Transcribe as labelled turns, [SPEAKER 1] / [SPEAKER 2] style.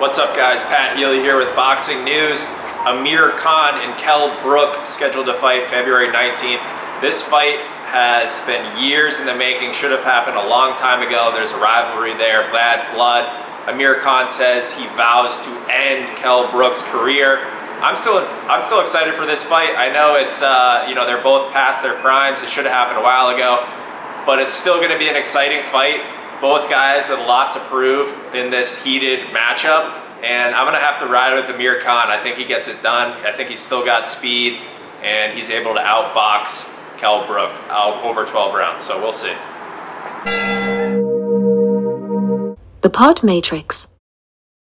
[SPEAKER 1] What's up guys, Pat Healy here with Boxing News. Amir Khan and Kell Brook scheduled to fight February 19th. This fight has been years in the making, should have happened a long time ago. There's a rivalry there, bad blood. Amir Khan says he vows to end Kell Brook's career. I'm still I'm still excited for this fight. I know it's uh, you know they're both past their primes. It should have happened a while ago, but it's still going to be an exciting fight. Both guys with a lot to prove in this heated matchup. And I'm going to have to ride with Amir Khan. I think he gets it done. I think he's still got speed and he's able to outbox Kell Brook out over 12 rounds. So we'll see.
[SPEAKER 2] The Pod Matrix.